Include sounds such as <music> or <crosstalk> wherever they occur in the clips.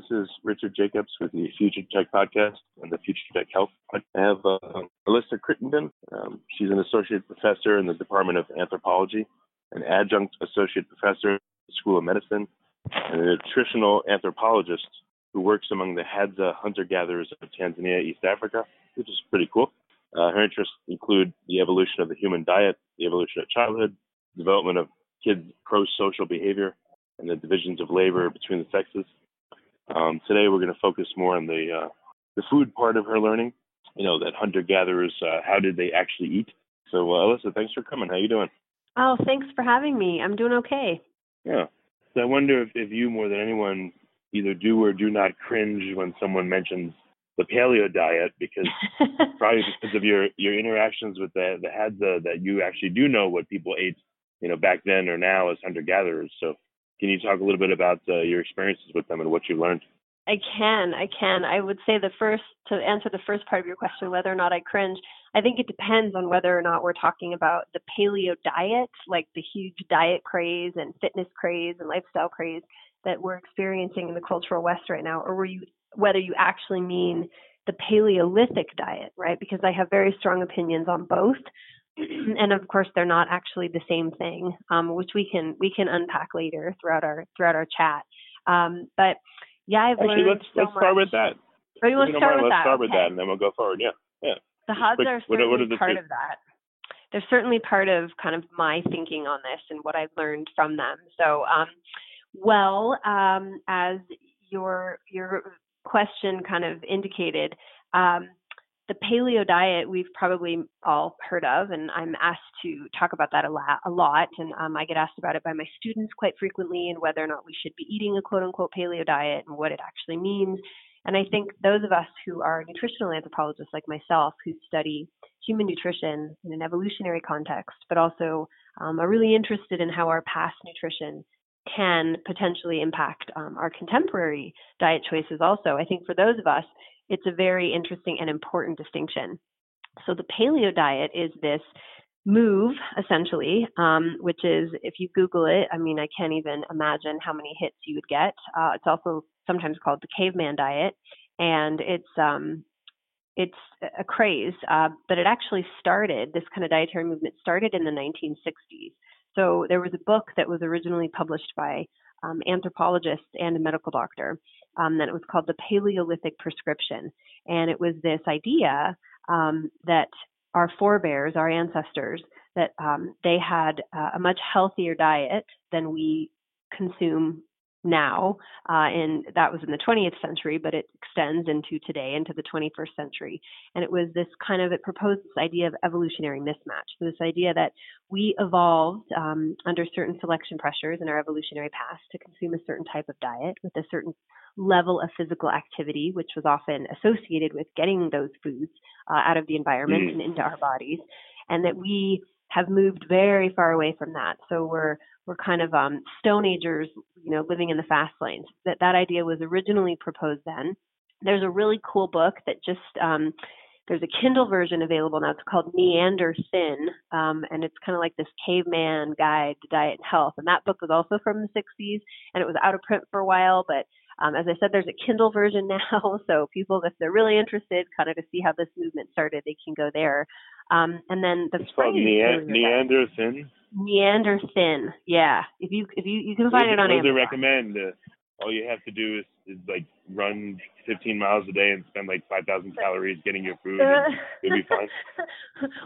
This is Richard Jacobs with the Future Tech Podcast and the Future Tech Health. I have uh, Alyssa Crittenden. Um, she's an associate professor in the Department of Anthropology, an adjunct associate professor at the School of Medicine, and a nutritional anthropologist who works among the Hadza hunter-gatherers of Tanzania, East Africa, which is pretty cool. Uh, her interests include the evolution of the human diet, the evolution of childhood, development of kids' pro-social behavior, and the divisions of labor between the sexes. Um, today we're going to focus more on the uh, the food part of her learning. You know that hunter gatherers, uh, how did they actually eat? So uh, Alyssa, thanks for coming. How you doing? Oh, thanks for having me. I'm doing okay. Yeah. So I wonder if, if you more than anyone either do or do not cringe when someone mentions the paleo diet because <laughs> probably because of your your interactions with the the Hadza that you actually do know what people ate, you know, back then or now as hunter gatherers. So can you talk a little bit about uh, your experiences with them and what you learned? I can, I can. I would say the first to answer the first part of your question, whether or not I cringe. I think it depends on whether or not we're talking about the paleo diet, like the huge diet craze and fitness craze and lifestyle craze that we're experiencing in the cultural West right now, or you whether you actually mean the Paleolithic diet, right? Because I have very strong opinions on both. <clears throat> and of course they're not actually the same thing, um, which we can we can unpack later throughout our throughout our chat. Um, but yeah, I've actually learned let's so let's start with that. Oh, you want to start with let's that? start okay. with that, and then we'll go forward. Yeah, yeah. The Hadza are certainly what, what part two? of that. They're certainly part of kind of my thinking on this and what I've learned from them. So, um, well, um, as your your question kind of indicated, um, the paleo diet we've probably all heard of, and I'm asked to talk about that a lot. A lot and um, I get asked about it by my students quite frequently, and whether or not we should be eating a quote unquote paleo diet and what it actually means. And I think those of us who are nutritional anthropologists like myself, who study human nutrition in an evolutionary context, but also um, are really interested in how our past nutrition can potentially impact um, our contemporary diet choices also. I think for those of us, it's a very interesting and important distinction. So the paleo diet is this move essentially, um, which is if you Google it, I mean, I can't even imagine how many hits you would get. Uh, it's also sometimes called the caveman diet, and it's um, it's a craze, uh, but it actually started. This kind of dietary movement started in the 1960s. So there was a book that was originally published by um, and a medical doctor. Um, that it was called the Paleolithic prescription, and it was this idea um, that our forebears, our ancestors, that um, they had uh, a much healthier diet than we consume now, uh, and that was in the 20th century, but it extends into today, into the 21st century. And it was this kind of, it proposed this idea of evolutionary mismatch. So this idea that we evolved um, under certain selection pressures in our evolutionary past to consume a certain type of diet with a certain level of physical activity, which was often associated with getting those foods uh, out of the environment mm. and into our bodies, and that we have moved very far away from that. So we're we're kind of um, Stone Agers, you know, living in the fast lanes. That that idea was originally proposed then. There's a really cool book that just um, there's a Kindle version available now. It's called Neander Thin, um, and it's kind of like this caveman guide to diet and health. And that book was also from the 60s, and it was out of print for a while. But um, as I said, there's a Kindle version <laughs> now, so people, if they're really interested, kind of to see how this movement started, they can go there. Um, and then the it's called Nea- Neander Thin. Neander Thin, yeah. If you if you you can find it on Amazon. What recommend? Uh, all you have to do is, is like run 15 miles a day and spend like 5,000 calories getting your food. <laughs> you'll be fine.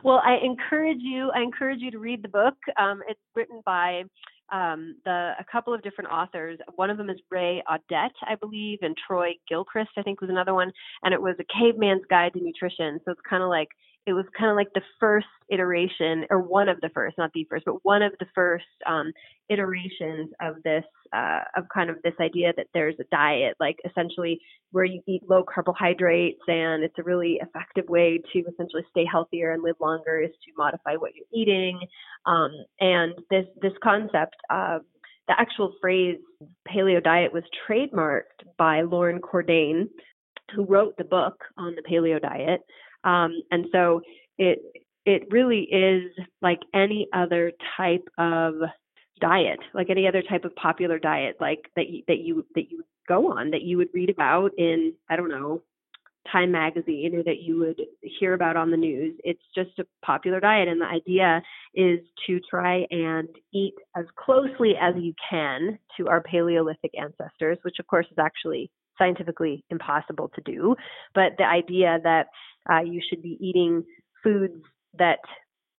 well, I encourage you. I encourage you to read the book. Um, it's written by um, the a couple of different authors. One of them is Ray Audette, I believe, and Troy Gilchrist, I think, was another one. And it was a caveman's guide to nutrition. So it's kind of like it was kind of like the first iteration, or one of the first, not the first, but one of the first um, iterations of this, uh, of kind of this idea that there's a diet, like essentially where you eat low carbohydrates, and it's a really effective way to essentially stay healthier and live longer is to modify what you're eating. Um, and this this concept. Uh, the actual phrase paleo diet was trademarked by Loren Cordain, who wrote the book on the paleo diet. Um, and so it it really is like any other type of diet, like any other type of popular diet, like that you, that you that you go on, that you would read about in I don't know Time magazine or that you would hear about on the news. It's just a popular diet, and the idea is to try and eat as closely as you can to our Paleolithic ancestors, which of course is actually scientifically impossible to do. But the idea that uh, you should be eating foods that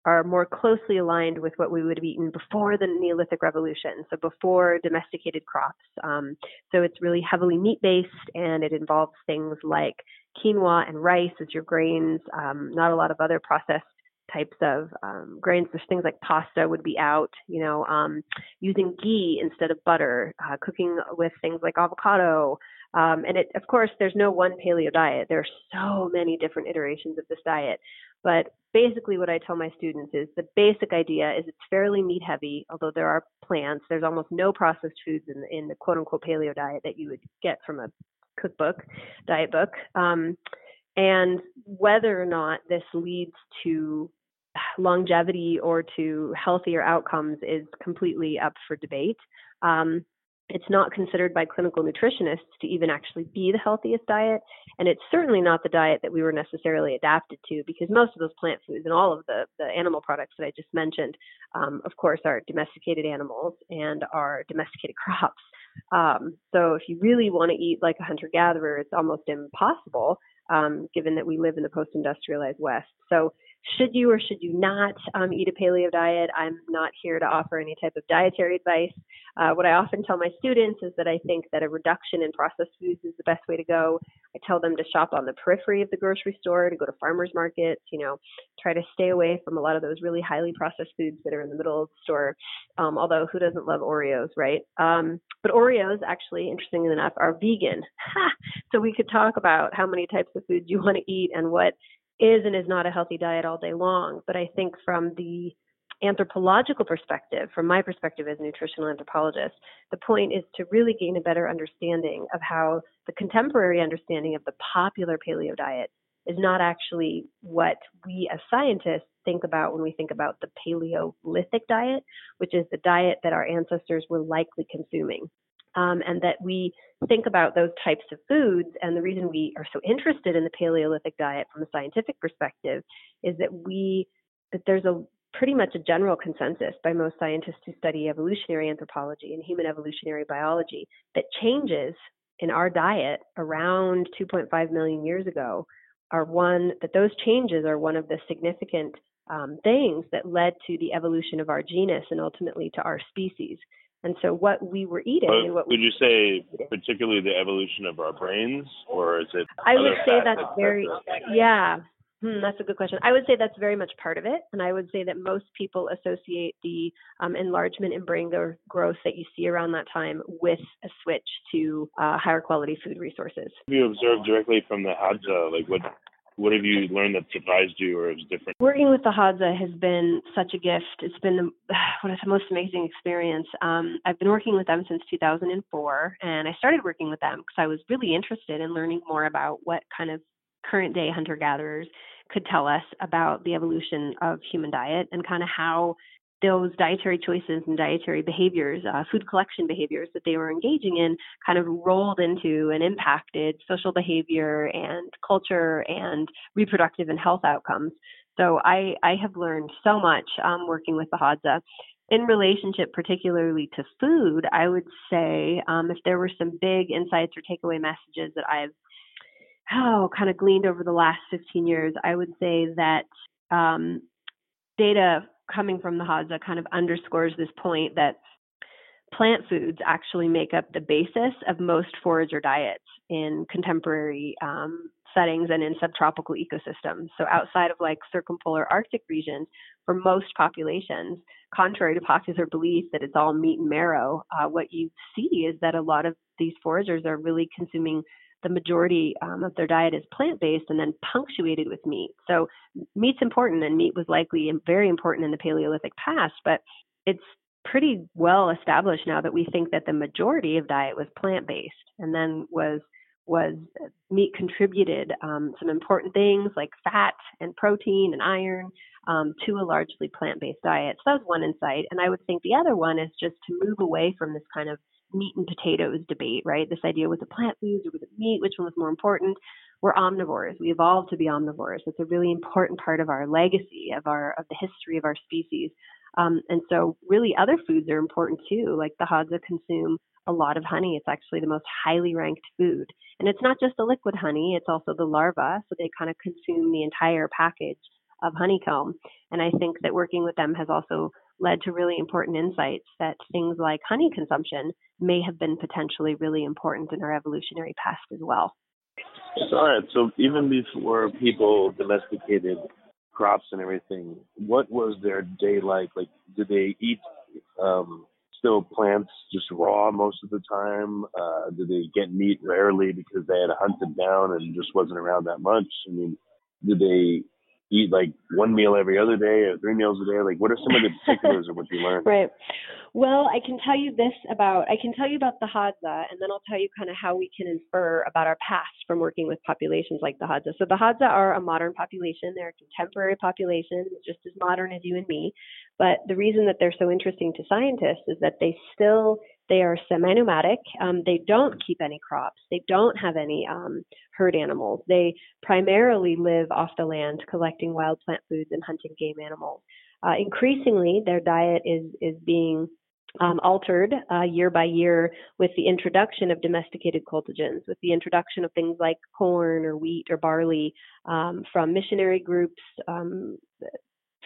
are more closely aligned with what we would have eaten before the Neolithic Revolution, so before domesticated crops. Um, so it's really heavily meat based and it involves things like quinoa and rice as your grains, um, not a lot of other processed types of um, grains. There's things like pasta would be out, you know, um, using ghee instead of butter, uh, cooking with things like avocado, um, and it, of course, there's no one paleo diet. There are so many different iterations of this diet. But basically, what I tell my students is the basic idea is it's fairly meat heavy, although there are plants. There's almost no processed foods in, in the quote unquote paleo diet that you would get from a cookbook, diet book. Um, and whether or not this leads to longevity or to healthier outcomes is completely up for debate. Um, it's not considered by clinical nutritionists to even actually be the healthiest diet. And it's certainly not the diet that we were necessarily adapted to because most of those plant foods and all of the, the animal products that I just mentioned, um, of course, are domesticated animals and are domesticated <laughs> crops. Um, so if you really want to eat like a hunter gatherer, it's almost impossible um, given that we live in the post industrialized West. So should you or should you not um, eat a paleo diet? I'm not here to offer any type of dietary advice. Uh, what I often tell my students is that I think that a reduction in processed foods is the best way to go. I tell them to shop on the periphery of the grocery store, to go to farmers markets, you know, try to stay away from a lot of those really highly processed foods that are in the middle of the store. Um, although who doesn't love Oreos, right? Um, but Oreos, actually, interestingly enough, are vegan. <laughs> so we could talk about how many types of foods you want to eat and what is and is not a healthy diet all day long. But I think from the anthropological perspective, from my perspective as a nutritional anthropologist, the point is to really gain a better understanding of how the contemporary understanding of the popular paleo diet is not actually what we as scientists think about when we think about the Paleolithic diet, which is the diet that our ancestors were likely consuming um, and that we think about those types of foods. And the reason we are so interested in the Paleolithic diet from a scientific perspective is that we that there's a pretty much a general consensus by most scientists who study evolutionary anthropology and human evolutionary biology that changes in our diet around 2.5 million years ago are one that those changes are one of the significant um, things that led to the evolution of our genus and ultimately to our species. And so what we were eating but and what would you say particularly the evolution of our brains or is it I would say that's very yeah. Hmm, that's a good question. I would say that's very much part of it, and I would say that most people associate the um, enlargement in brain growth that you see around that time with a switch to uh, higher quality food resources. Have you observed directly from the Hadza, like what what have you learned that surprised you or is different? Working with the Hadza has been such a gift. It's been the, <sighs> what is the most amazing experience. Um, I've been working with them since 2004, and I started working with them because I was really interested in learning more about what kind of current day hunter gatherers could tell us about the evolution of human diet and kind of how those dietary choices and dietary behaviors, uh, food collection behaviors that they were engaging in, kind of rolled into and impacted social behavior and culture and reproductive and health outcomes. So I, I have learned so much um, working with the Hadza. In relationship, particularly to food, I would say um, if there were some big insights or takeaway messages that I've oh, kind of gleaned over the last 15 years, I would say that um, data coming from the Hadza kind of underscores this point that plant foods actually make up the basis of most forager diets in contemporary um, settings and in subtropical ecosystems. So outside of like circumpolar Arctic regions, for most populations, contrary to popular belief that it's all meat and marrow, uh, what you see is that a lot of these foragers are really consuming the majority um, of their diet is plant based and then punctuated with meat. So meat's important, and meat was likely very important in the Paleolithic past, but it's pretty well established now that we think that the majority of diet was plant based and then was was meat contributed um, some important things like fat and protein and iron um, to a largely plant based diet. So that was one insight. And I would think the other one is just to move away from this kind of meat and potatoes debate, right? This idea was it plant foods or was it meat? Which one was more important? We're omnivores. We evolved to be omnivores. It's a really important part of our legacy, of our of the history of our species. Um, and so, really, other foods are important too. Like the Hadza consume a lot of honey. It's actually the most highly ranked food. And it's not just the liquid honey, it's also the larva. So they kind of consume the entire package of honeycomb. And I think that working with them has also led to really important insights that things like honey consumption may have been potentially really important in our evolutionary past as well. So, all right. So even before people domesticated crops and everything, what was their day like? Like, did they eat um, still plants just raw most of the time? Uh, did they get meat rarely because they had hunted down and just wasn't around that much? I mean, did they eat like one meal every other day or three meals a day? Like, what are some of the <laughs> particulars of what you learned? Right. Well, I can tell you this about I can tell you about the Hadza, and then I'll tell you kind of how we can infer about our past from working with populations like the Hadza. So the Hadza are a modern population; they're a contemporary population, just as modern as you and me. But the reason that they're so interesting to scientists is that they still they are semi-nomadic. Um, they don't keep any crops. They don't have any um, herd animals. They primarily live off the land, collecting wild plant foods and hunting game animals. Uh, increasingly, their diet is is being um, altered uh, year by year with the introduction of domesticated cultigens, with the introduction of things like corn or wheat or barley um, from missionary groups, um,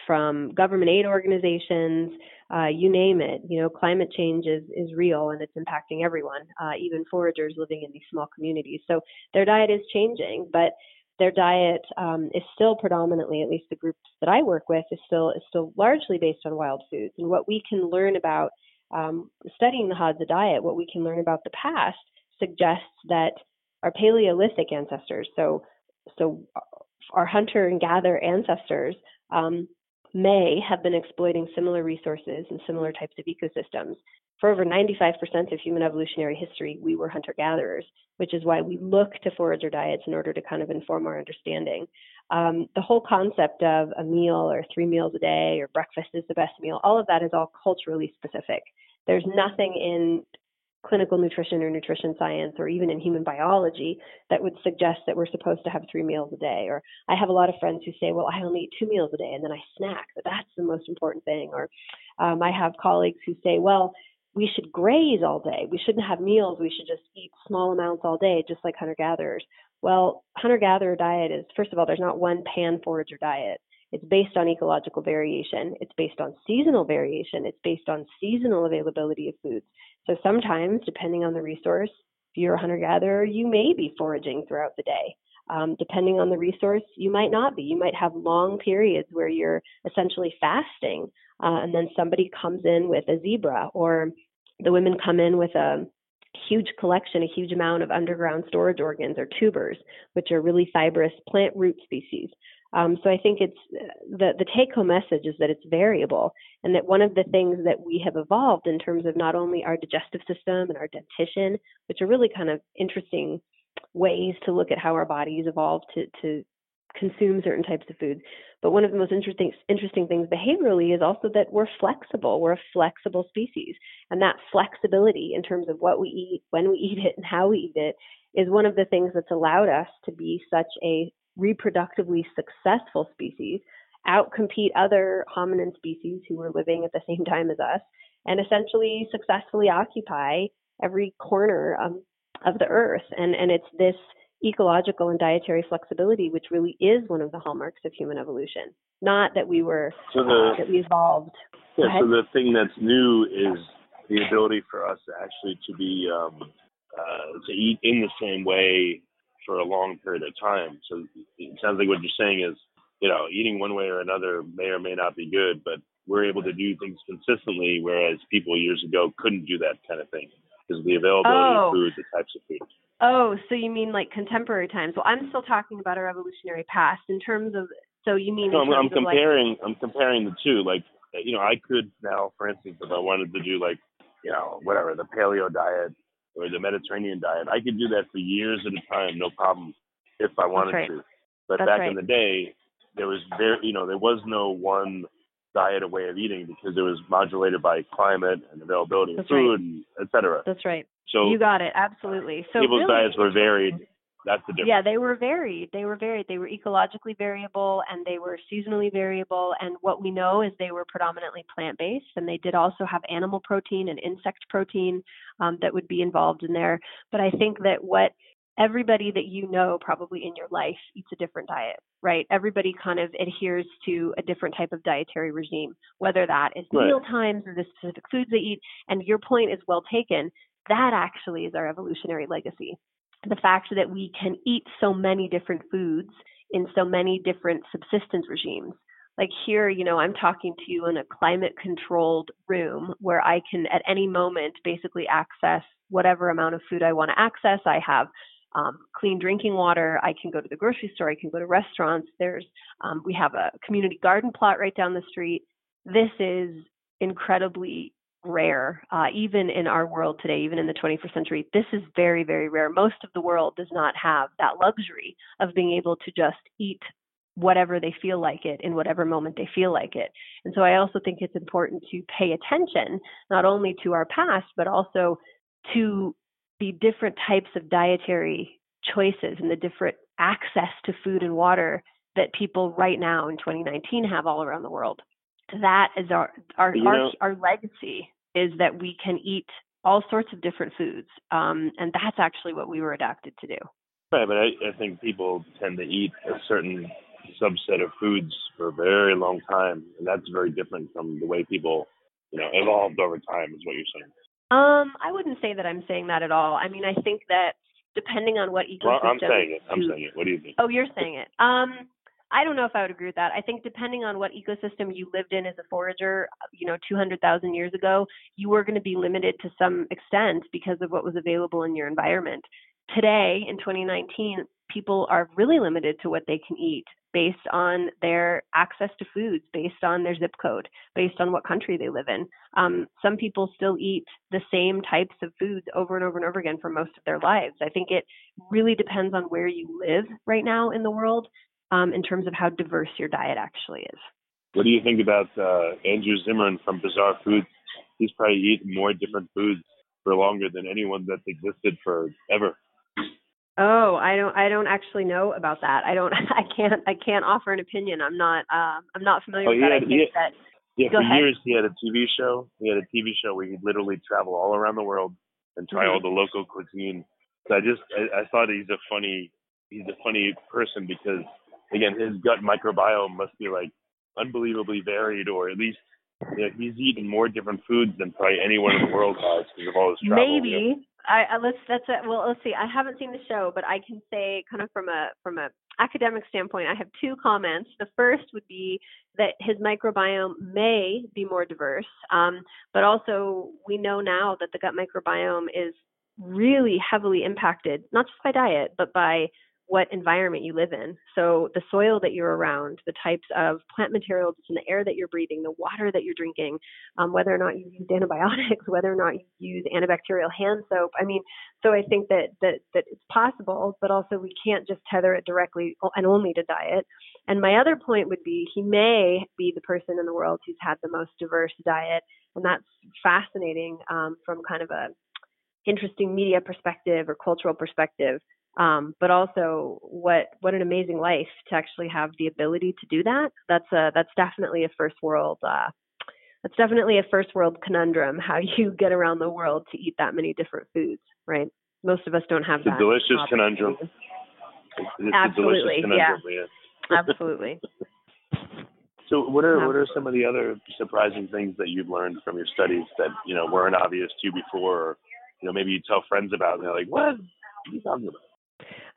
from government aid organizations, uh, you name it. You know, climate change is, is real and it's impacting everyone, uh, even foragers living in these small communities. So their diet is changing, but their diet um, is still predominantly, at least the groups that I work with, is still is still largely based on wild foods. And what we can learn about um, studying the Hadza diet, what we can learn about the past suggests that our Paleolithic ancestors, so so our hunter and gather ancestors, um, may have been exploiting similar resources and similar types of ecosystems. For over 95% of human evolutionary history, we were hunter gatherers, which is why we look to forager diets in order to kind of inform our understanding. Um, the whole concept of a meal or three meals a day or breakfast is the best meal, all of that is all culturally specific. There's nothing in clinical nutrition or nutrition science or even in human biology that would suggest that we're supposed to have three meals a day. Or i have a lot of friends who say well i only eat two meals a day and then i snack. But that's the most important thing. Or um, i have colleagues who say well we should graze all day. We shouldn't have meals. We should just eat small amounts all day just like hunter gatherers. Well hunter gatherer diet is first of all there's not one pan forager diet. It's based on ecological variation. It's based on seasonal variation. It's based on seasonal availability of foods. So sometimes, depending on the resource, if you're a hunter gatherer, you may be foraging throughout the day. Um, depending on the resource, you might not be. You might have long periods where you're essentially fasting, uh, and then somebody comes in with a zebra, or the women come in with a huge collection, a huge amount of underground storage organs or tubers, which are really fibrous plant root species. Um, so I think it's the the take home message is that it's variable, and that one of the things that we have evolved in terms of not only our digestive system and our dentition, which are really kind of interesting ways to look at how our bodies evolved to to consume certain types of foods. But one of the most interesting interesting things behaviorally is also that we're flexible. We're a flexible species, and that flexibility in terms of what we eat, when we <laughs> eat it, and how we eat it is one of the things that's allowed us to be such a reproductively successful species, outcompete other hominin species who were living at the same time as us, and essentially successfully occupy every corner um, of the earth. And and it's this ecological and dietary flexibility, which really is one of the hallmarks of human evolution. Not that we were so the, uh, that we evolved. Yeah. So the thing that's new is the ability for us actually to be um, uh, to eat in the same way for a long period of time. So it sounds like what you're saying is, you know, eating one way or another may or may not be good, but we're able to do things consistently, whereas people years ago couldn't do that kind of thing because of the availability oh. of food, the types of food. Oh, so you mean like contemporary times? Well, I'm still talking about our evolutionary past in terms of. So you mean? No, I'm, I'm comparing. Like, I'm comparing the two. Like, you know, I could now, for instance, if I wanted to do like, you know, whatever the paleo diet or the Mediterranean diet, I could do that for years at a time, no problem, if I wanted right. to. But That's back right. in the day, there was very, you know, there was no one diet or way of eating because it was modulated by climate and availability That's of food, right. and et cetera. That's right. So you got it absolutely. So people's really, diets were varied. That's the difference. Yeah, they were varied. They were varied. They were ecologically variable and they were seasonally variable. And what we know is they were predominantly plant based and they did also have animal protein and insect protein um, that would be involved in there. But I think that what everybody that you know probably in your life eats a different diet, right? Everybody kind of adheres to a different type of dietary regime, whether that is right. meal times or the specific foods they eat. And your point is well taken. That actually is our evolutionary legacy. The fact that we can eat so many different foods in so many different subsistence regimes. Like here, you know, I'm talking to you in a climate controlled room where I can at any moment basically access whatever amount of food I want to access. I have um, clean drinking water. I can go to the grocery store. I can go to restaurants. There's um, we have a community garden plot right down the street. This is incredibly rare, uh, even in our world today, even in the 21st century. This is very, very rare. Most of the world does not have that luxury of being able to just eat whatever they feel like it in whatever moment they feel like it. And so I also think it's important to pay attention not only to our past, but also to the different types of dietary choices and the different access to food and water that people right now in 2019 have all around the world. That is our our our, know, our, legacy is that we can eat all sorts of different foods, um, and that's actually what we were adapted to do. Right, but I, I think people tend to eat a certain subset of foods for a very long time, and that's very different from the way people, you know, evolved over time. Is what you're saying? Um, I wouldn't say that I'm saying that at all. I mean, I think that depending on what ecosystem. Well, I'm saying it. I'm saying it. What do you think? Oh, you're saying it. Um, I don't know if I would agree with that. I think depending on what ecosystem you lived in as a forager, you know, 200,000 years ago, you were going to be limited to some extent because of what was available in your environment. Today, in 2019, people are really limited to what they can eat based on their access to foods, based on their zip code, based on what country they live in. Um, some people still eat the same types of foods over and over and over again for most of their lives. I think it really depends on where you live right now in the world um, in terms of how diverse your diet actually is. What do you think about uh, Andrew Zimmern from Bizarre Foods? He's probably eaten more different foods for longer than anyone that's existed for ever. Oh, I don't. I don't actually know about that. I don't. <laughs> I can't. I can't offer an opinion. I'm not. Uh, I'm not familiar oh, with that. Had, I think had, that. Yeah, for ahead. years he had a TV show. He had a TV show where he'd literally travel all around the world and try mm-hmm. all the local cuisine. So I just I, I thought he's a funny he's a funny person because again his gut microbiome must be like unbelievably varied, or at least you know, he's eaten more different foods than probably anyone in the world has because of all his travel. Maybe you know? I, I let's that's it. Well, let's see. I haven't seen the show, but I can say kind of from a from a academic standpoint, I have two comments. The first would be that his microbiome may be more diverse, um, but also we know now that the gut microbiome is really heavily impacted, not just by diet, but by what environment you live in. So the soil that you're around, the types of plant materials in the air that you're breathing, the water that you're drinking, um, whether or not you use antibiotics, <laughs> whether or not you use antibacterial hand soap. I mean, so I think that that that it's possible, but also we can't just tether it directly and only to diet. And my other point would be he may be the person in the world who's had the most diverse diet, and that's fascinating um, from kind of a interesting media perspective or cultural perspective um, but also what what an amazing life to actually have the ability to do that. That's a that's definitely a first world uh, that's definitely a first world conundrum. How <laughs> you get around the world to eat that many different foods, right? Most of us don't have it's that. A delicious conundrum. It's Absolutely, conundrum, yeah. yeah. <laughs> Absolutely. So what are what are some of the other surprising things that you've learned from your studies that you know weren't obvious to you before, or you know maybe you tell friends about and they're like, what? What are you talking about?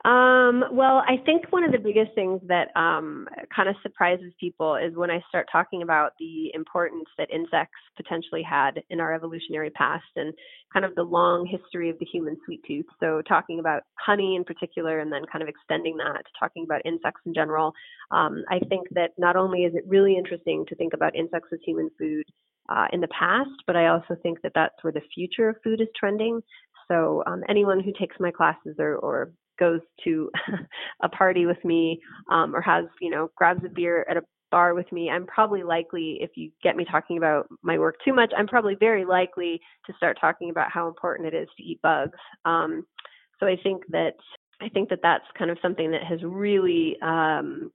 Um, well, I think one of the biggest things that um, kind of surprises people is when I start talking about the importance that insects potentially had in our evolutionary past and kind of the long history of the human sweet tooth. So, talking about honey in particular, and then kind of extending that to talking about insects in general. Um, I think that not only is it really interesting to think about insects as human food uh, in the past, but I also think that that's where the future of food is trending. So um, anyone who takes my classes or, or goes to <laughs> a party with me um, or has, you know, grabs a beer at a bar with me, I'm probably likely, if you get me talking about my work too much, I'm probably very likely to start talking about how important it is to eat bugs. Um, so I think that I think that that's kind of something that has really um,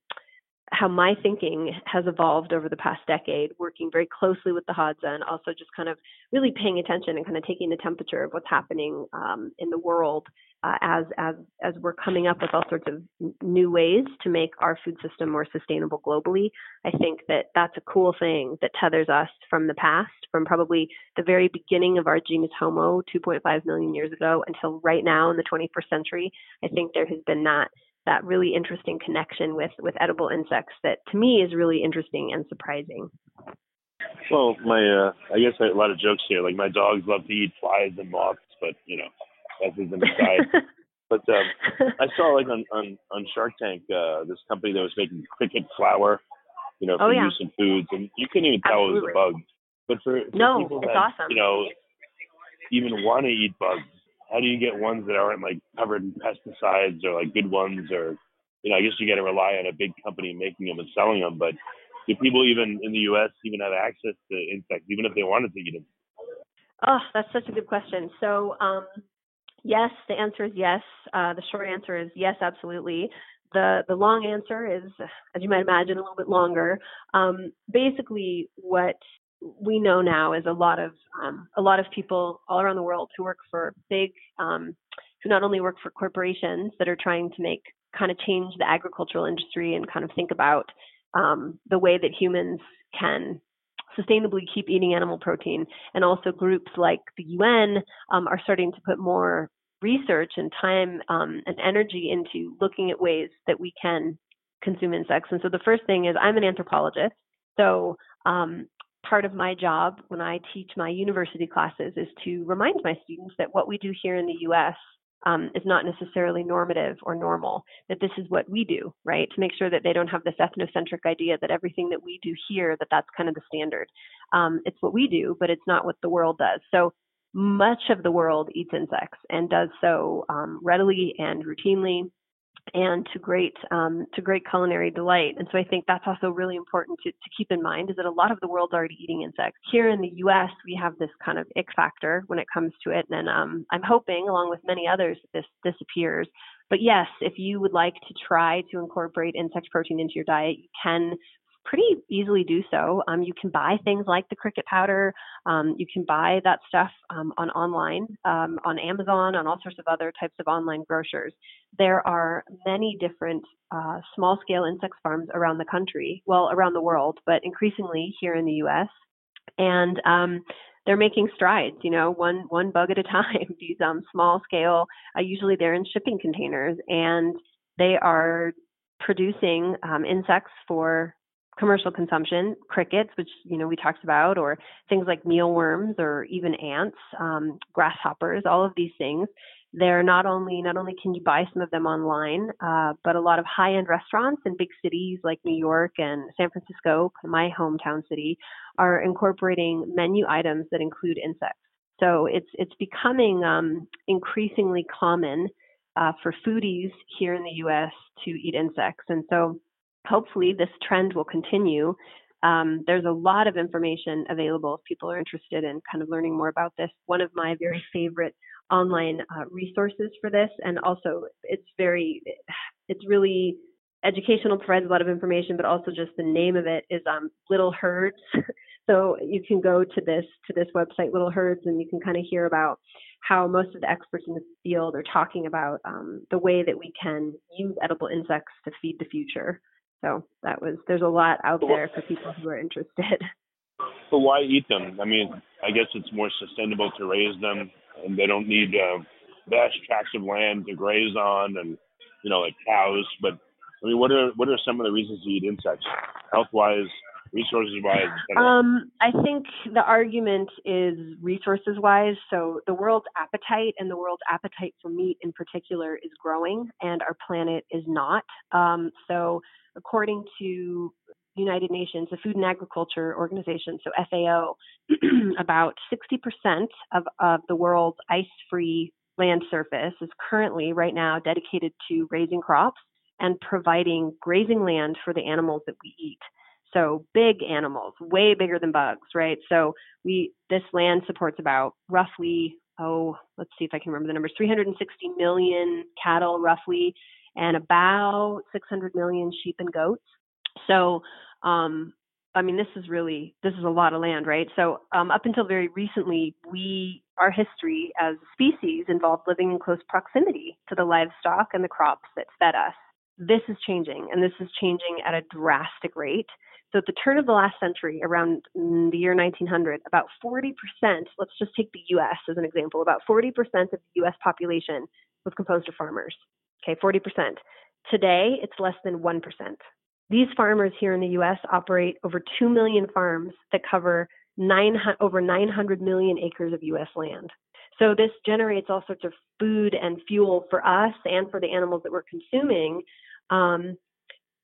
how my thinking has evolved over the past decade, working very closely with the Hadza and also just kind of really paying attention and kind of taking the temperature of what's happening um, in the world uh, as as as we're coming up with all sorts of new ways to make our food system more sustainable globally. I think that that's a cool thing that tethers us from the past, from probably the very beginning of our genus Homo 2.5 million years ago until right now in the 21st century. I think there has been that that really interesting connection with with edible insects that to me is really interesting and surprising. Well, my uh, I guess a lot of jokes here. Like my dogs love to eat flies and moths, but you know as is an aside. but um, I saw like on on on Shark Tank uh, this company that was making cricket flour, you know, for oh, yeah. use in foods, and you couldn't even tell Absolutely. it was a bug. But for, for no, people it's that awesome. you know even want to eat bugs, how do you get ones that aren't like covered in pesticides or like good ones or you know I guess you got to rely on a big company making them and selling them, but do people even in the U.S. even have access to insects, even if they wanted to eat them? Oh, that's such a good question. So, um, Yes, the answer is yes. Uh, the short answer is yes, absolutely. The the long answer is, as you might imagine, a little bit longer. Um, basically, what we know now is a lot of um, a lot of people all around the world who work for big, um, who not only work for corporations that are trying to make kind of change the agricultural industry and kind of think about um, the way that humans can sustainably keep eating animal protein. And also groups like the UN um, are starting to put more research and time um, and energy into looking at ways that we can consume insects. And so the first thing is I'm an anthropologist. So um, part of my job when I teach my university classes is to remind my students that what we do here in the US um, is not necessarily normative or normal, that this is what we do, right? To make sure that they don't have this ethnocentric idea that everything that we do here, that that's kind of the standard. Um, it's what we do, but it's not what the world does. So much of the world eats insects and does so um, readily and routinely and to great um, to great culinary delight. And so I think that's also really important to, to keep in mind is that a lot of the world's already eating insects. Here in the U.S., we have this kind of ick factor when it comes to it, and um, I'm hoping, along with many others, this disappears. But yes, if you would like to try to incorporate insect protein into your diet, you can pretty easily do so. Um, you can buy things like the cricket powder. Um, you can buy that stuff um, on online, um, on Amazon, on all sorts of other types of online grocers. There are many different uh, small scale insect farms around the country, well, around the world, but increasingly here in the US. And um, they're making strides, you know, one one bug at a <laughs> time. These um, small scale, uh, usually they're in shipping containers, and they are producing um, insects for commercial consumption, crickets, which you know we talked about, or things like mealworms, or even ants, um, grasshoppers, all of these things. they're not only not only can you buy some of them online, uh, but a lot of high-end restaurants in big cities like New York and San Francisco, my hometown city, are incorporating menu items that include insects. So it's it's becoming um, increasingly common uh, for foodies here in the U.S. to eat insects, and so hopefully this trend will continue. Um, there's a lot of information available if people are interested in kind of learning more about this. One of my very favorite online uh, resources for this, and also it's very, it's really educational, provides a lot of information, but also just the name of it is um, Little Herds. <laughs> so you can go to this to this website, Little Herds, and you can kind of hear about how most of the experts in the field are talking about um, the way that we can use edible insects to feed the future. So that was there's a lot out there for people who are interested. <laughs> But why eat them? I mean, I guess it's more sustainable to raise them, and they don't need uh, vast tracts of land to graze on, and you know, like cows. But I mean, what are what are some of the reasons to eat insects, health wise, resources wise? Um, I think the argument is resources wise. So the world's appetite and the world's appetite for meat in particular is growing, and our planet is not. Um, so according to United Nations, the Food and Agriculture Organization, so FAO, <clears throat> about 60% of, of the world's ice free land surface is currently, right now, dedicated to raising crops and providing grazing land for the animals that we eat. So big animals, way bigger than bugs, right? So we this land supports about roughly oh, let's see if I can remember the numbers, 360 million cattle roughly and about 600 million sheep and goats. So, um, I mean, this is really this is a lot of land, right? So, um, up until very recently, we our history as a species involved living in close proximity to the livestock and the crops that fed us. This is changing, and this is changing at a drastic rate. So, at the turn of the last century, around the year 1900, about 40%, let's just take the US as an example, about 40% of the US population was composed of farmers. Okay, 40%. Today, it's less than 1%. These farmers here in the US operate over 2 million farms that cover nine, over 900 million acres of US land. So this generates all sorts of food and fuel for us and for the animals that we're consuming. Um,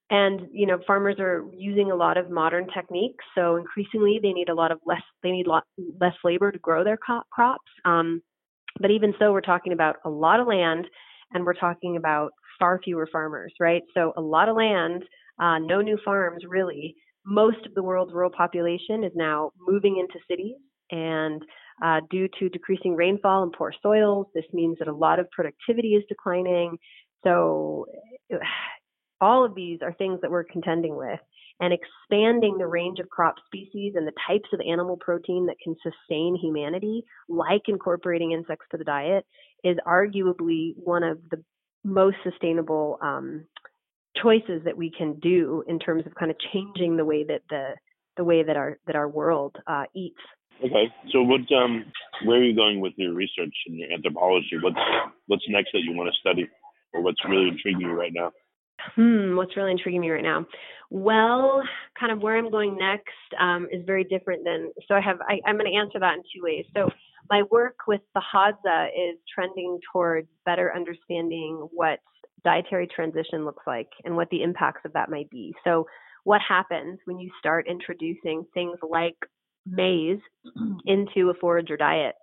and you know, farmers are using a lot of modern techniques. So increasingly, they need a lot of less. They need lot, less labor to grow their crops. Um, but even so, we're talking about a lot of land and we're talking about far fewer farmers, right? So a lot of land, uh, no new farms really. Most of the world's rural population is now moving into cities, and uh, due to decreasing rainfall and poor soils, this means that a lot of productivity is declining. So <sighs> all of these are things that we're contending with and expanding the range of crop species and the types of animal protein that can sustain humanity, like incorporating insects to the diet, is arguably one of the most sustainable um, choices that we can do in terms of kind of changing the way that the the way that our that our world uh, eats. Okay, so what um, where are you going with your research and your anthropology? What's what's next that you want to study, or what's really intriguing you right now? Hmm, what's really intriguing me right now? Well, kind of where I'm going next um, is very different than. So I have. I, I'm going to answer that in two ways. So my work with the Hadza is trending towards better understanding what dietary transition looks like and what the impacts of that might be. So what happens when you start introducing things like maize <clears throat> into a forager diet?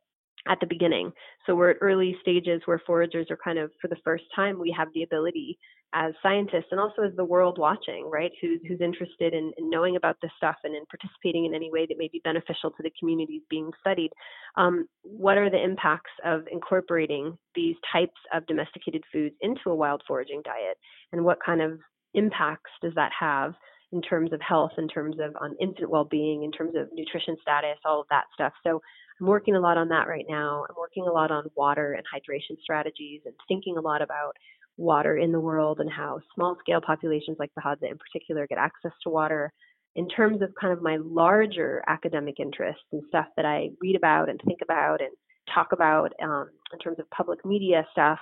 At the beginning. So we're at early stages where foragers are kind of, for the first time, we have the ability as scientists and also as the world watching, right, who's, who's interested in, in knowing about this stuff and in participating in any way that may be beneficial to the communities being studied. Um, what are the impacts of incorporating these types of domesticated foods into a wild foraging diet? And what kind of impacts does that have? In terms of health, in terms of on infant well-being, in terms of nutrition status, all of that stuff. So I'm working a lot on that right now. I'm working a lot on water and hydration strategies and thinking a lot about water in the world and how small scale populations like the Hadza in particular get access to water. In terms of kind of my larger academic interests and stuff that I read about and think about and talk about um, in terms of public media stuff,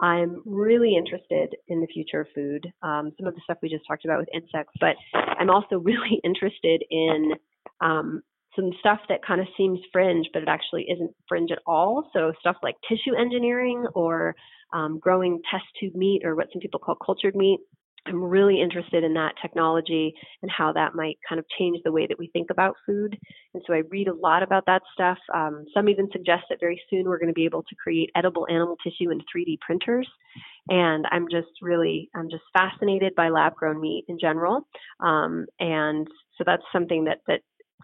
I'm really interested in the future of food. Um, some of the stuff we just talked about with insects, but I'm also <laughs> really interested in um, some stuff that kind of seems fringe, but it actually isn't fringe at all. So stuff like tissue engineering or um, growing test tube meat or what some people call cultured meat. I'm really interested in that technology and how that might kind of change the way that we think about food. And so I read a lot about that stuff. Um, some even suggest that very soon we're going to be able to create edible animal tissue in 3D printers. And I'm just really, I'm just fascinated by lab grown meat in general. Um, and so that's something that, that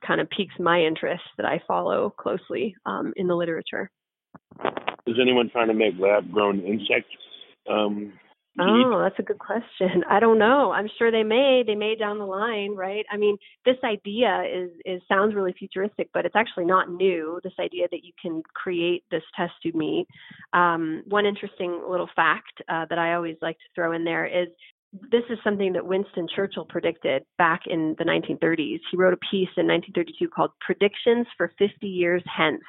kind of piques my interest that I follow closely um, in the literature. Is anyone trying to make lab grown insect um, Oh, that's a good question. <laughs> I don't know. I'm sure they may. They may down the line, right? I mean, this idea is is sounds really futuristic, but it's actually not new. This idea that you can create this test tube meat. Um, one interesting little fact uh, that I always like to throw in there is this is something that Winston Churchill predicted back in the 1930s. He wrote a piece in 1932 called "Predictions for 50 Years Hence."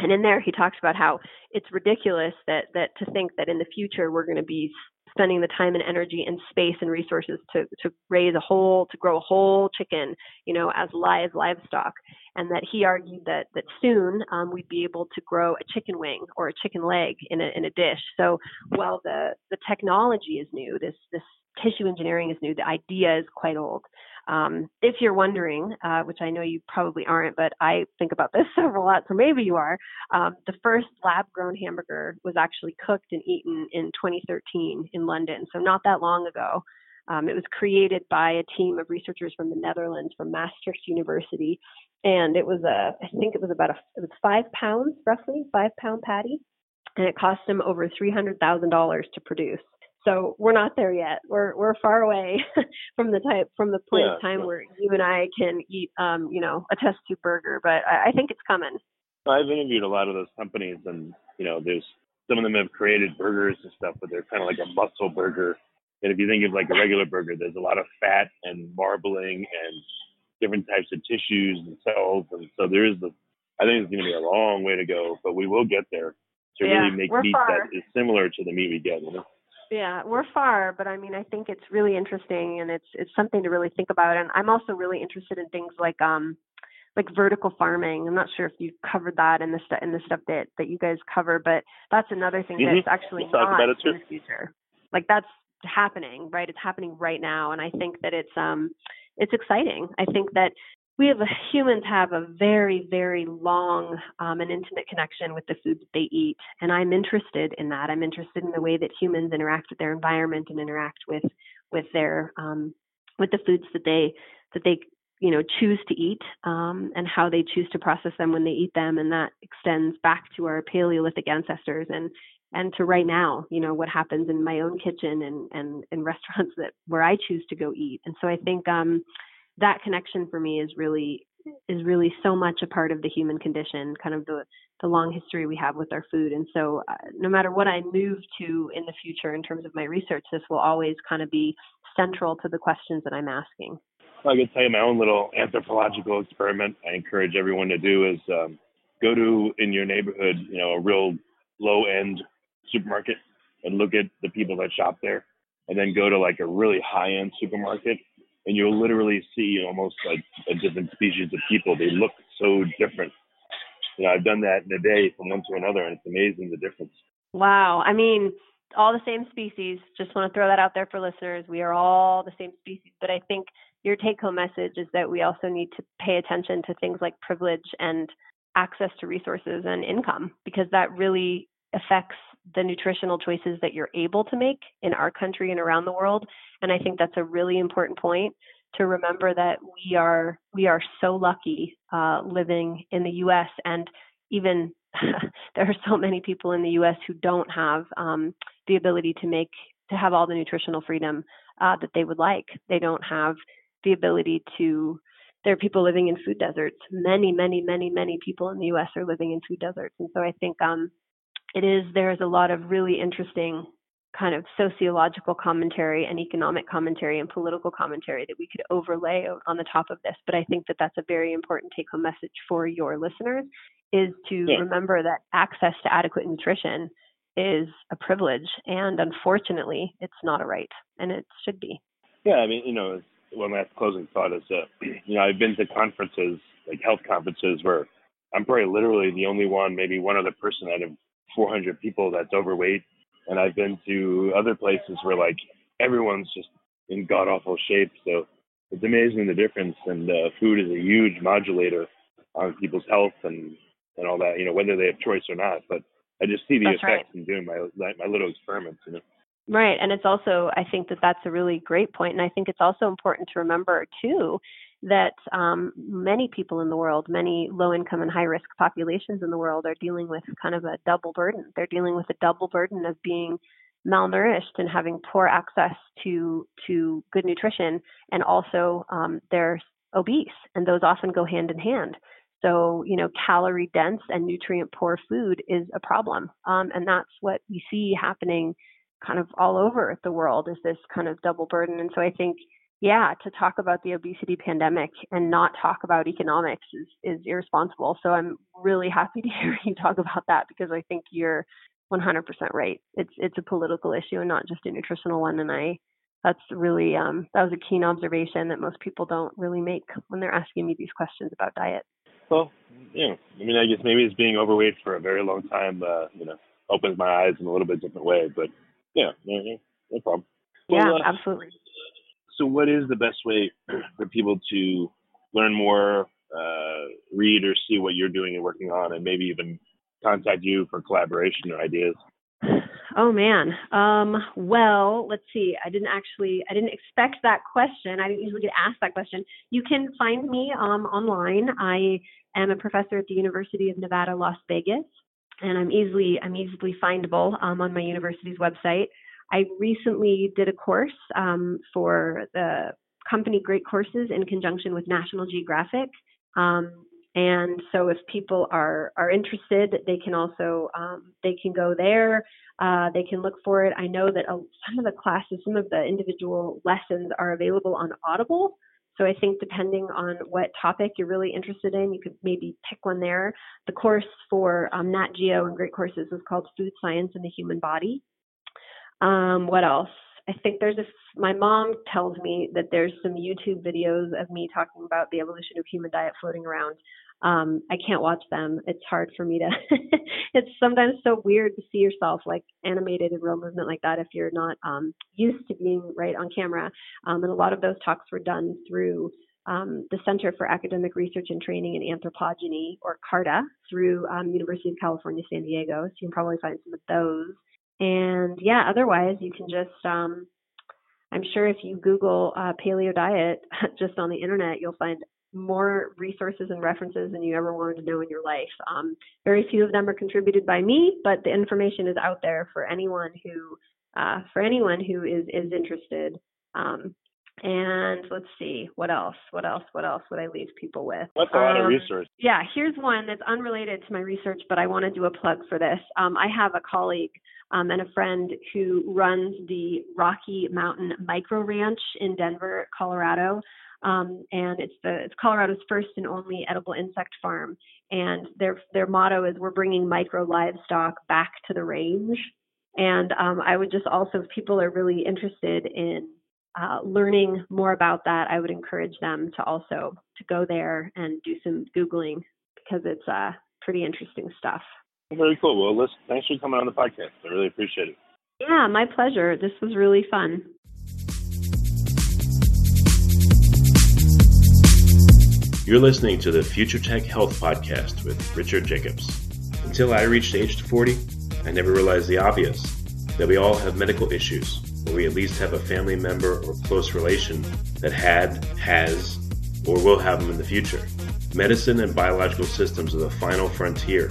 And in there, he talks about how it's ridiculous that that to think that in the future we're going to be spending the time and energy and space and resources to to raise a whole to grow a whole chicken you know as live livestock. And that he argued that that soon um, we'd be able to grow a chicken wing or a chicken leg in a in a dish. So while the the technology is new this this tissue engineering is new the idea is quite old um, if you're wondering, uh, which I know you probably aren't, but I think about this <laughs> several lot, so maybe you are, um, the first lab grown hamburger was actually cooked and eaten in 2013 in London, so not that long ago. Um, it was created by a team of researchers from the Netherlands, from Maastricht University, and it was a, I think it was about a, it was five pounds roughly, five pound patty, and it cost them over three hundred thousand dollars to produce. So we're not there yet. We're we're far away <laughs> from the type from the point yeah, of time yeah. where you and I can eat, um, you know, a test tube burger. But I, I think it's coming. I've interviewed a lot of those companies, and you know, there's some of them have created burgers and stuff, but they're kind of like a muscle burger. And if you think of like a regular burger, there's a lot of fat and marbling and different types of tissues and cells, and so there is the. I think it's going to be a long way to go, but we will get there to yeah, really make meat far. that is similar to the meat we get. You know? Yeah, we're far, but I mean, I think it's really interesting and it's it's something to really think about. And I'm also really interested in things like um like vertical farming. I'm not sure if you covered that in the stu- in the stuff that that you guys cover, but that's another thing mm-hmm. that's actually not in the future. Like that's happening, right? It's happening right now, and I think that it's um it's exciting. I think that we have humans have a very very long um, and intimate connection with the food that they eat and i'm interested in that. I'm interested in the way that humans interact with their environment and interact with with their um, with the foods that they that they you know choose to eat um, and how they choose to process them when they eat them and that extends back to our paleolithic ancestors and and to right now you know what happens in my own kitchen and and in <laughs> restaurants that where i choose to go eat. And so i think um that connection for me is really is really so much a part of the human condition, kind of the the long history we have with our food. And so, uh, no matter what I move to in the future in terms of my research, this will always kind of be central to the questions that I'm asking. I can tell you my own little anthropological experiment. I encourage everyone to do is um, go to in your neighborhood, you know, a real low end supermarket and look at the people that shop there, and then go to like a really high end supermarket and you'll literally see almost like a different species of people. They look so different. You know, I've done that in a day from one to another, and it's amazing the difference. Wow. I mean, all the same species. Just want to throw that out there for listeners. We are all the same species, but I think your take home message is that we also need to pay attention to things like privilege and access to resources and income because that really affects the nutritional choices that you're able to make in our country and around the world. And I think that's a really important point to remember that we are we are so lucky uh, living in the U.S. and even <laughs> there are so many people in the U.S. who don't have um, the ability to make to have all the nutritional freedom uh, that they would like. They don't have the ability to. There are people living in food deserts. Many, many, many, many people in the U.S. are living in food deserts, and so I think um, it is there's a lot of really interesting kind of sociological commentary and economic commentary and political commentary that we could overlay on the top of this but i think that that's a very important take home message for your listeners is to remember that access to adequate nutrition is a privilege and unfortunately it's not a right and it should be. Yeah i mean you know one last closing thought is that <clears throat> you know i've been to conferences like health conferences where I'm probably literally the only one, maybe one other person out of 400 people that's overweight. And I've been to other places where like everyone's just in god awful shape. So it's amazing the difference. And uh, food is a huge modulator on people's health and and all that. You know, whether they have choice or not. But I just see the that's effects right. in doing my my little experiments. You know. Right, and it's also I think that that's a really great point, and I think it's also important to remember too that um, many people in the world, many low income and high risk populations in the world, are dealing with kind of a double burden. They're dealing with a double burden of being malnourished and having poor access to to good nutrition, and also um, they're obese, and those often go hand in hand. So, you know, calorie dense and nutrient poor food is a problem, um, and that's what we see happening kind of all over the world is this kind of double burden. And so I think yeah, to talk about the obesity pandemic and not talk about economics is, is irresponsible. So I'm really happy to <laughs> hear you talk about that because I think you're 100% right. It's it's a political issue and not just a nutritional one. And I that's really um, that was a keen observation that most people don't really make when they're asking me these questions about diet. Well, yeah, I mean, I guess maybe it's being overweight for a very long time, uh, you know, opens my eyes in a little bit different way. But yeah, no, no problem. Well, yeah, uh, absolutely so what is the best way <clears throat> for people to learn more, uh, read or see what you're doing and working on, and maybe even contact you for collaboration or ideas? Oh man. Um, well, let's see. I didn't actually, I didn't expect that question. I didn't usually get asked that question. You can find me um, online. I am a professor at the University of Nevada, Las Vegas, and I'm easily, I'm easily findable um, on my university's website. I recently did a course um, for the company Great Courses in conjunction with National Geographic. Um, and so if people are are interested, they can also um, they can go there. Uh, they can look for it. I know that some of the classes, some of the individual lessons are available on Audible. So I think depending on what topic you're really interested in, you could maybe pick one there. The course for um, Nat Geo and Great Courses is called Food Science and the Human Body. Um, what else? I think there's a. My mom tells me that there's some YouTube videos of me talking about the evolution of human diet floating around. Um, I can't watch them. It's hard for me to. <laughs> it's sometimes so weird to see yourself like animated in real movement like that if you're not um, used to being right on camera. Um, and a lot of those talks were done through um, the Center for Academic Research and Training in Anthropogeny, or CARTA, through um, University of California, San Diego. So you can probably find some of those. And yeah, otherwise you can just um, I'm sure if you Google uh, paleo diet <laughs> just on the internet, you'll find more resources and references than you ever wanted to know in your life. Um, very few of them are contributed by me, but the information is out there for anyone who uh, for anyone who is is interested. Um, and let's see, what else? What else? What else would I leave people with? That's a lot um, of research. Yeah, here's one that's unrelated to my research, but I want to do a plug for this. Um, I have a colleague um, and a friend who runs the Rocky Mountain Micro Ranch in Denver, Colorado. Um, and it's the it's Colorado's first and only edible insect farm. And their their motto is we're bringing micro livestock back to the range. And um, I would just also, if people are really interested in uh, learning more about that, I would encourage them to also to go there and do some googling because it's uh, pretty interesting stuff. Very cool. Well, listen, thanks for coming on the podcast. I really appreciate it. Yeah, my pleasure. This was really fun. You're listening to the Future Tech Health Podcast with Richard Jacobs. Until I reached age 40, I never realized the obvious that we all have medical issues, or we at least have a family member or close relation that had, has, or will have them in the future. Medicine and biological systems are the final frontier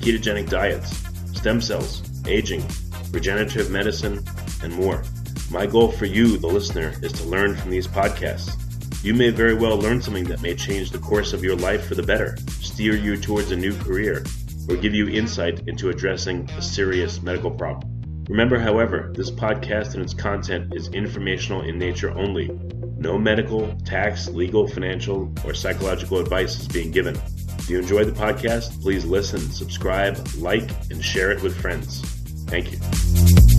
ketogenic diets, stem cells, aging, regenerative medicine, and more. My goal for you, the listener, is to learn from these podcasts. You may very well learn something that may change the course of your life for the better, steer you towards a new career, or give you insight into addressing a serious medical problem. Remember, however, this podcast and its content is informational in nature only. No medical, tax, legal, financial, or psychological advice is being given. If you enjoyed the podcast, please listen, subscribe, like, and share it with friends. Thank you.